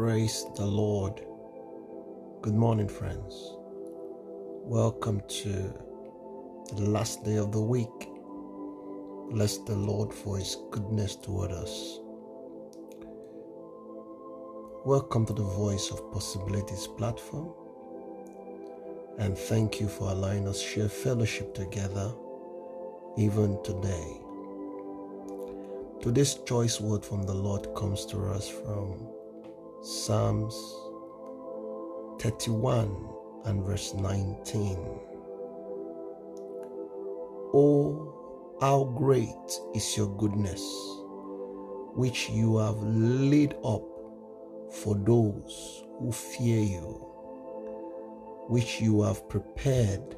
Praise the Lord. Good morning, friends. Welcome to the last day of the week. Bless the Lord for His goodness toward us. Welcome to the Voice of Possibilities platform. And thank you for allowing us share fellowship together even today. Today's choice word from the Lord comes to us from Psalms 31 and verse 19. Oh, how great is your goodness, which you have laid up for those who fear you, which you have prepared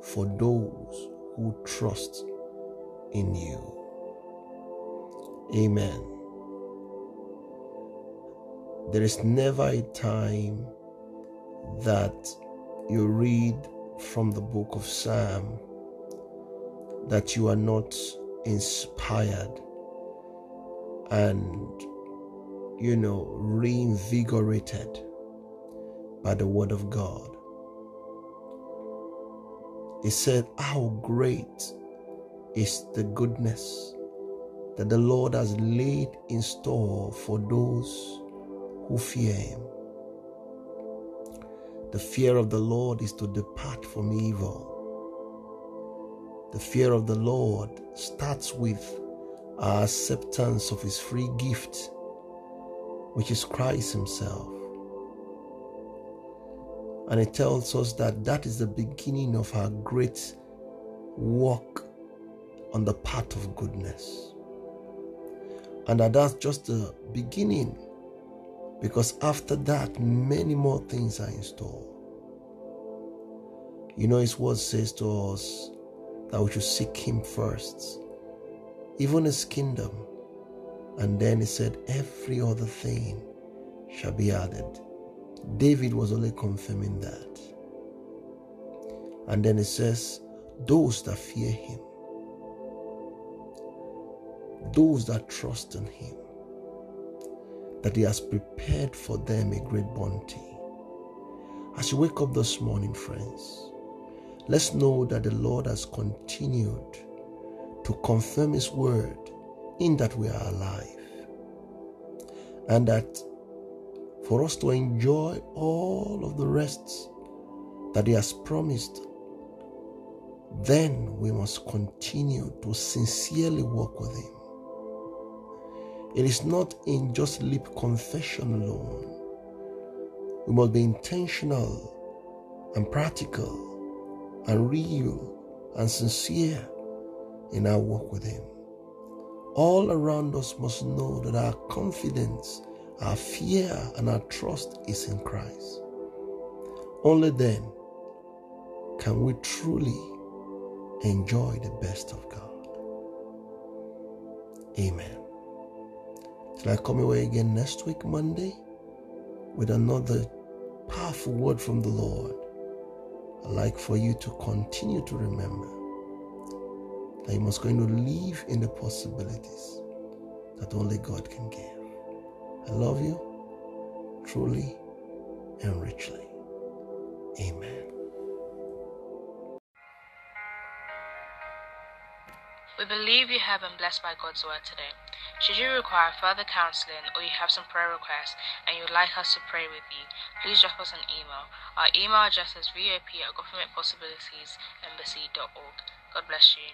for those who trust in you. Amen. There is never a time that you read from the book of Psalm that you are not inspired and, you know, reinvigorated by the Word of God. He said, How great is the goodness that the Lord has laid in store for those who fear him. The fear of the Lord is to depart from evil. The fear of the Lord starts with our acceptance of his free gift, which is Christ himself. And it tells us that that is the beginning of our great walk on the path of goodness. And that that's just the beginning because after that, many more things are in store. You know, His word says to us that we should seek Him first, even His kingdom. And then He said, every other thing shall be added. David was only confirming that. And then He says, those that fear Him, those that trust in Him that He has prepared for them a great bounty. As you wake up this morning, friends, let's know that the Lord has continued to confirm His word in that we are alive. And that for us to enjoy all of the rests that He has promised, then we must continue to sincerely walk with Him. It is not in just lip confession alone. We must be intentional and practical and real and sincere in our walk with Him. All around us must know that our confidence, our fear, and our trust is in Christ. Only then can we truly enjoy the best of God. Amen. Till I come away again next week, Monday, with another powerful word from the Lord. I'd like for you to continue to remember that you must go to live in the possibilities that only God can give. I love you truly and richly. Amen. We believe you have been blessed by God's word today. Should you require further counseling or you have some prayer requests and you would like us to pray with you, please drop us an email. Our email address is vop at governmentpossibilitiesembassy.org. God bless you.